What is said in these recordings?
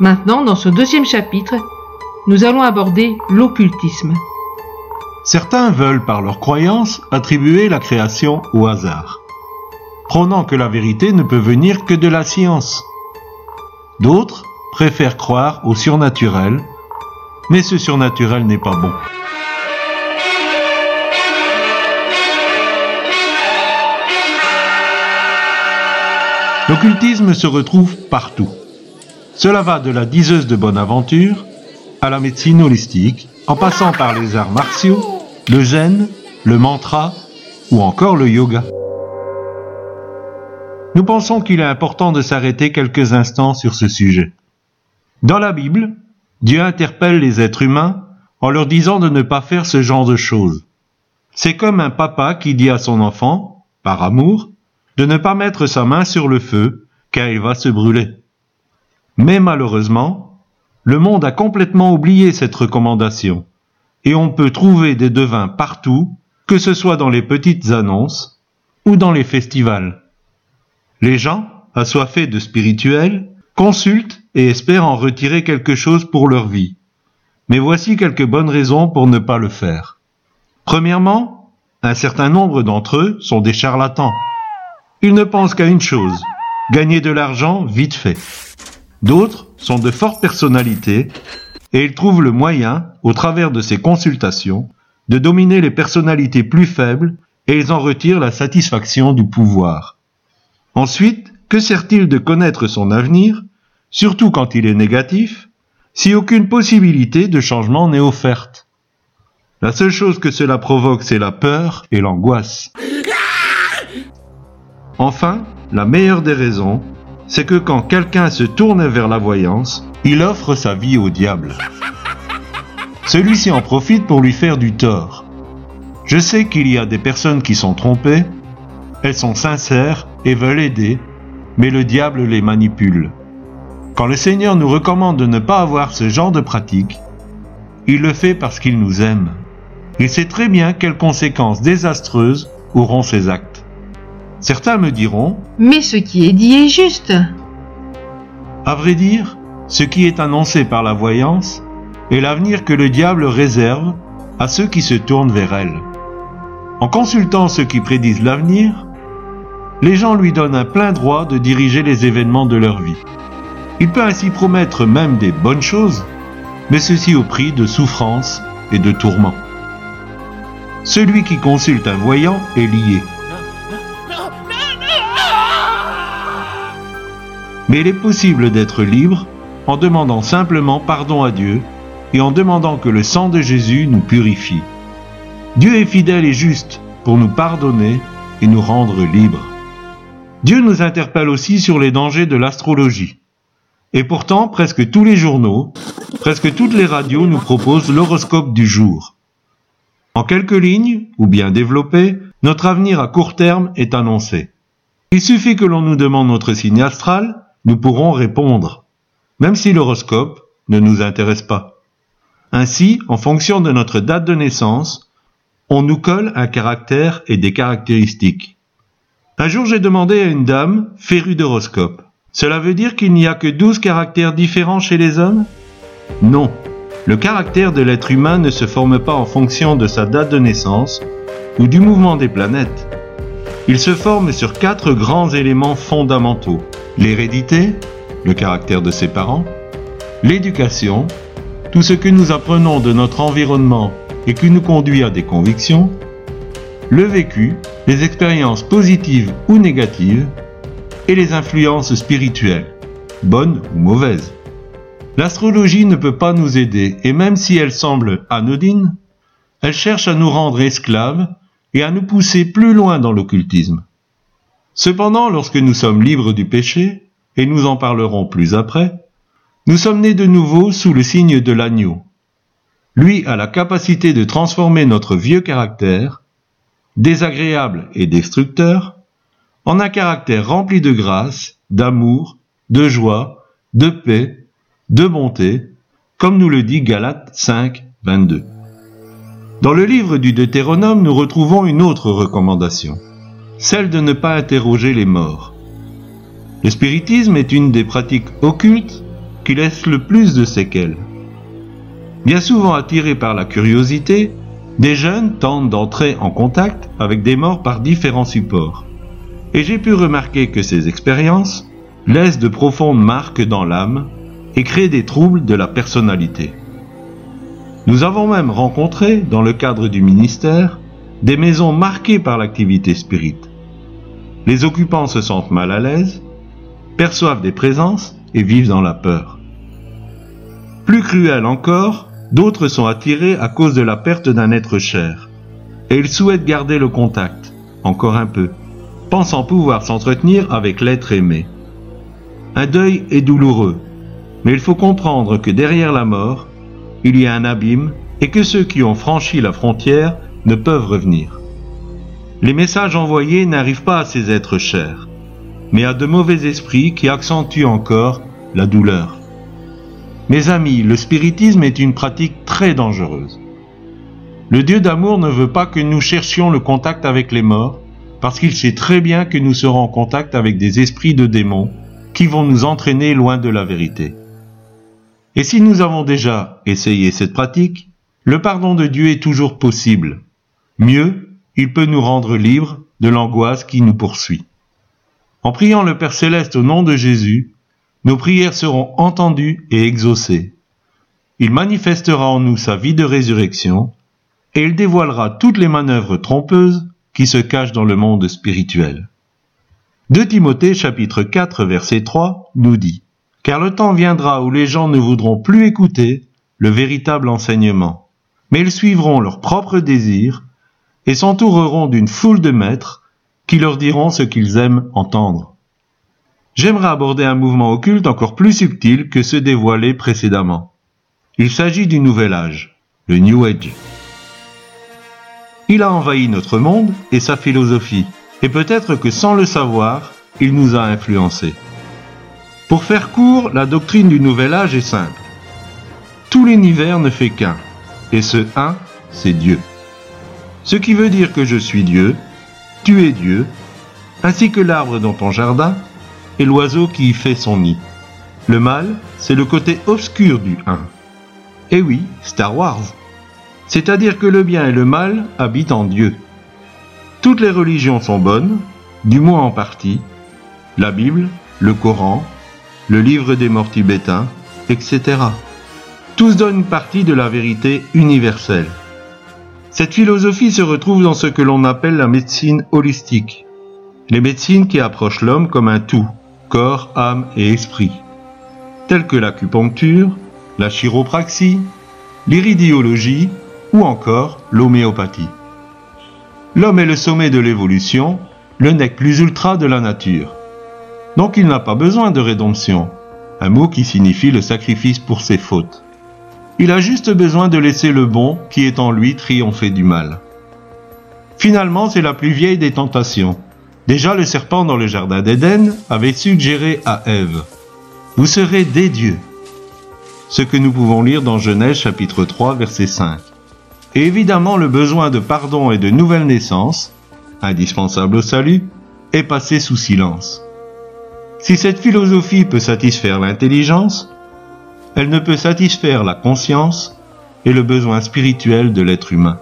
Maintenant, dans ce deuxième chapitre, nous allons aborder l'occultisme. Certains veulent, par leur croyance, attribuer la création au hasard, prônant que la vérité ne peut venir que de la science. D'autres préfèrent croire au surnaturel, mais ce surnaturel n'est pas bon. L'occultisme se retrouve partout. Cela va de la diseuse de bonne aventure à la médecine holistique, en passant par les arts martiaux, le zen, le mantra ou encore le yoga. Nous pensons qu'il est important de s'arrêter quelques instants sur ce sujet. Dans la Bible, Dieu interpelle les êtres humains en leur disant de ne pas faire ce genre de choses. C'est comme un papa qui dit à son enfant, par amour, de ne pas mettre sa main sur le feu, car il va se brûler. Mais malheureusement, le monde a complètement oublié cette recommandation, et on peut trouver des devins partout, que ce soit dans les petites annonces ou dans les festivals. Les gens, assoiffés de spirituel, consultent et espèrent en retirer quelque chose pour leur vie. Mais voici quelques bonnes raisons pour ne pas le faire. Premièrement, un certain nombre d'entre eux sont des charlatans. Ils ne pensent qu'à une chose, gagner de l'argent vite fait. D'autres sont de fortes personnalités et ils trouvent le moyen, au travers de ces consultations, de dominer les personnalités plus faibles et ils en retirent la satisfaction du pouvoir. Ensuite, que sert-il de connaître son avenir, surtout quand il est négatif, si aucune possibilité de changement n'est offerte? La seule chose que cela provoque, c'est la peur et l'angoisse. Enfin, la meilleure des raisons, c'est que quand quelqu'un se tourne vers la voyance, il offre sa vie au diable. Celui-ci en profite pour lui faire du tort. Je sais qu'il y a des personnes qui sont trompées, elles sont sincères et veulent aider, mais le diable les manipule. Quand le Seigneur nous recommande de ne pas avoir ce genre de pratique, il le fait parce qu'il nous aime. Il sait très bien quelles conséquences désastreuses auront ces actes. Certains me diront Mais ce qui est dit est juste. À vrai dire, ce qui est annoncé par la voyance est l'avenir que le diable réserve à ceux qui se tournent vers elle. En consultant ceux qui prédisent l'avenir, les gens lui donnent un plein droit de diriger les événements de leur vie. Il peut ainsi promettre même des bonnes choses, mais ceci au prix de souffrances et de tourments. Celui qui consulte un voyant est lié. Mais il est possible d'être libre en demandant simplement pardon à Dieu et en demandant que le sang de Jésus nous purifie. Dieu est fidèle et juste pour nous pardonner et nous rendre libres. Dieu nous interpelle aussi sur les dangers de l'astrologie. Et pourtant, presque tous les journaux, presque toutes les radios nous proposent l'horoscope du jour. En quelques lignes, ou bien développé, notre avenir à court terme est annoncé. Il suffit que l'on nous demande notre signe astral nous pourrons répondre, même si l'horoscope ne nous intéresse pas. Ainsi, en fonction de notre date de naissance, on nous colle un caractère et des caractéristiques. Un jour, j'ai demandé à une dame férue d'horoscope. Cela veut dire qu'il n'y a que douze caractères différents chez les hommes? Non. Le caractère de l'être humain ne se forme pas en fonction de sa date de naissance ou du mouvement des planètes. Il se forme sur quatre grands éléments fondamentaux l'hérédité, le caractère de ses parents, l'éducation, tout ce que nous apprenons de notre environnement et qui nous conduit à des convictions, le vécu, les expériences positives ou négatives, et les influences spirituelles, bonnes ou mauvaises. L'astrologie ne peut pas nous aider, et même si elle semble anodine, elle cherche à nous rendre esclaves et à nous pousser plus loin dans l'occultisme. Cependant, lorsque nous sommes libres du péché, et nous en parlerons plus après, nous sommes nés de nouveau sous le signe de l'agneau. Lui a la capacité de transformer notre vieux caractère, désagréable et destructeur, en un caractère rempli de grâce, d'amour, de joie, de paix, de bonté, comme nous le dit Galates 5, 22. Dans le livre du Deutéronome, nous retrouvons une autre recommandation celle de ne pas interroger les morts. Le spiritisme est une des pratiques occultes qui laisse le plus de séquelles. Bien souvent attirés par la curiosité, des jeunes tentent d'entrer en contact avec des morts par différents supports. Et j'ai pu remarquer que ces expériences laissent de profondes marques dans l'âme et créent des troubles de la personnalité. Nous avons même rencontré, dans le cadre du ministère, des maisons marquées par l'activité spirite. Les occupants se sentent mal à l'aise, perçoivent des présences et vivent dans la peur. Plus cruel encore, d'autres sont attirés à cause de la perte d'un être cher, et ils souhaitent garder le contact, encore un peu, pensant pouvoir s'entretenir avec l'être aimé. Un deuil est douloureux, mais il faut comprendre que derrière la mort, il y a un abîme et que ceux qui ont franchi la frontière ne peuvent revenir. Les messages envoyés n'arrivent pas à ces êtres chers, mais à de mauvais esprits qui accentuent encore la douleur. Mes amis, le spiritisme est une pratique très dangereuse. Le Dieu d'amour ne veut pas que nous cherchions le contact avec les morts, parce qu'il sait très bien que nous serons en contact avec des esprits de démons qui vont nous entraîner loin de la vérité. Et si nous avons déjà essayé cette pratique, le pardon de Dieu est toujours possible. Mieux, il peut nous rendre libres de l'angoisse qui nous poursuit. En priant le Père céleste au nom de Jésus, nos prières seront entendues et exaucées. Il manifestera en nous sa vie de résurrection, et il dévoilera toutes les manœuvres trompeuses qui se cachent dans le monde spirituel. 2 Timothée chapitre 4 verset 3 nous dit car le temps viendra où les gens ne voudront plus écouter le véritable enseignement, mais ils suivront leurs propres désirs et s'entoureront d'une foule de maîtres qui leur diront ce qu'ils aiment entendre. J'aimerais aborder un mouvement occulte encore plus subtil que ceux dévoilés précédemment. Il s'agit du nouvel âge, le New Age. Il a envahi notre monde et sa philosophie, et peut-être que sans le savoir, il nous a influencés. Pour faire court, la doctrine du Nouvel Âge est simple. Tout l'univers ne fait qu'un, et ce un, c'est Dieu. Ce qui veut dire que je suis Dieu, tu es Dieu, ainsi que l'arbre dans ton jardin et l'oiseau qui y fait son nid. Le mal, c'est le côté obscur du un. Et oui, Star Wars. C'est-à-dire que le bien et le mal habitent en Dieu. Toutes les religions sont bonnes, du moins en partie. La Bible, le Coran, le livre des morts tibétains, etc. Tous donnent une partie de la vérité universelle. Cette philosophie se retrouve dans ce que l'on appelle la médecine holistique, les médecines qui approchent l'homme comme un tout, corps, âme et esprit, telles que l'acupuncture, la chiropraxie, l'iridiologie ou encore l'homéopathie. L'homme est le sommet de l'évolution, le nec plus ultra de la nature. Donc il n'a pas besoin de rédemption, un mot qui signifie le sacrifice pour ses fautes. Il a juste besoin de laisser le bon qui est en lui triompher du mal. Finalement, c'est la plus vieille des tentations. Déjà le serpent dans le jardin d'Éden avait suggéré à Ève, Vous serez des dieux. Ce que nous pouvons lire dans Genèse chapitre 3 verset 5. Et évidemment le besoin de pardon et de nouvelle naissance, indispensable au salut, est passé sous silence. Si cette philosophie peut satisfaire l'intelligence, elle ne peut satisfaire la conscience et le besoin spirituel de l'être humain.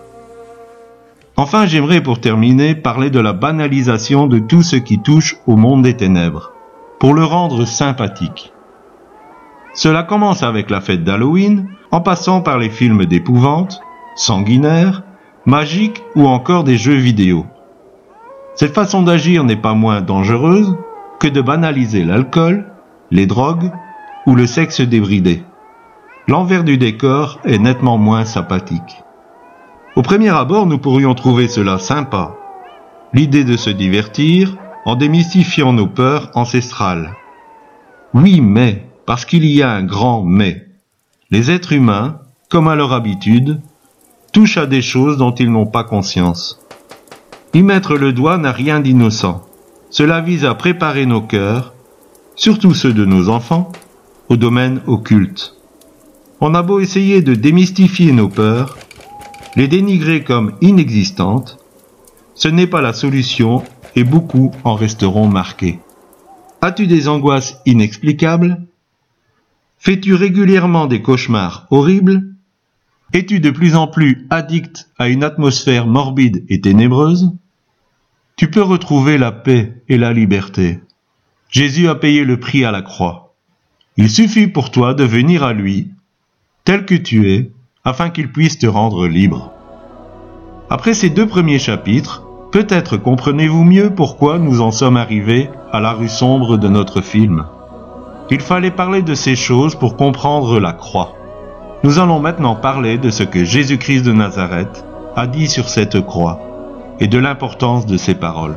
Enfin, j'aimerais pour terminer parler de la banalisation de tout ce qui touche au monde des ténèbres, pour le rendre sympathique. Cela commence avec la fête d'Halloween, en passant par les films d'épouvante, sanguinaires, magiques ou encore des jeux vidéo. Cette façon d'agir n'est pas moins dangereuse, que de banaliser l'alcool, les drogues ou le sexe débridé. L'envers du décor est nettement moins sympathique. Au premier abord, nous pourrions trouver cela sympa. L'idée de se divertir en démystifiant nos peurs ancestrales. Oui, mais, parce qu'il y a un grand mais. Les êtres humains, comme à leur habitude, touchent à des choses dont ils n'ont pas conscience. Y mettre le doigt n'a rien d'innocent. Cela vise à préparer nos cœurs, surtout ceux de nos enfants, au domaine occulte. On a beau essayer de démystifier nos peurs, les dénigrer comme inexistantes, ce n'est pas la solution et beaucoup en resteront marqués. As-tu des angoisses inexplicables? Fais-tu régulièrement des cauchemars horribles? Es-tu de plus en plus addict à une atmosphère morbide et ténébreuse? Tu peux retrouver la paix et la liberté. Jésus a payé le prix à la croix. Il suffit pour toi de venir à lui, tel que tu es, afin qu'il puisse te rendre libre. Après ces deux premiers chapitres, peut-être comprenez-vous mieux pourquoi nous en sommes arrivés à la rue sombre de notre film. Il fallait parler de ces choses pour comprendre la croix. Nous allons maintenant parler de ce que Jésus-Christ de Nazareth a dit sur cette croix et de l'importance de ces paroles.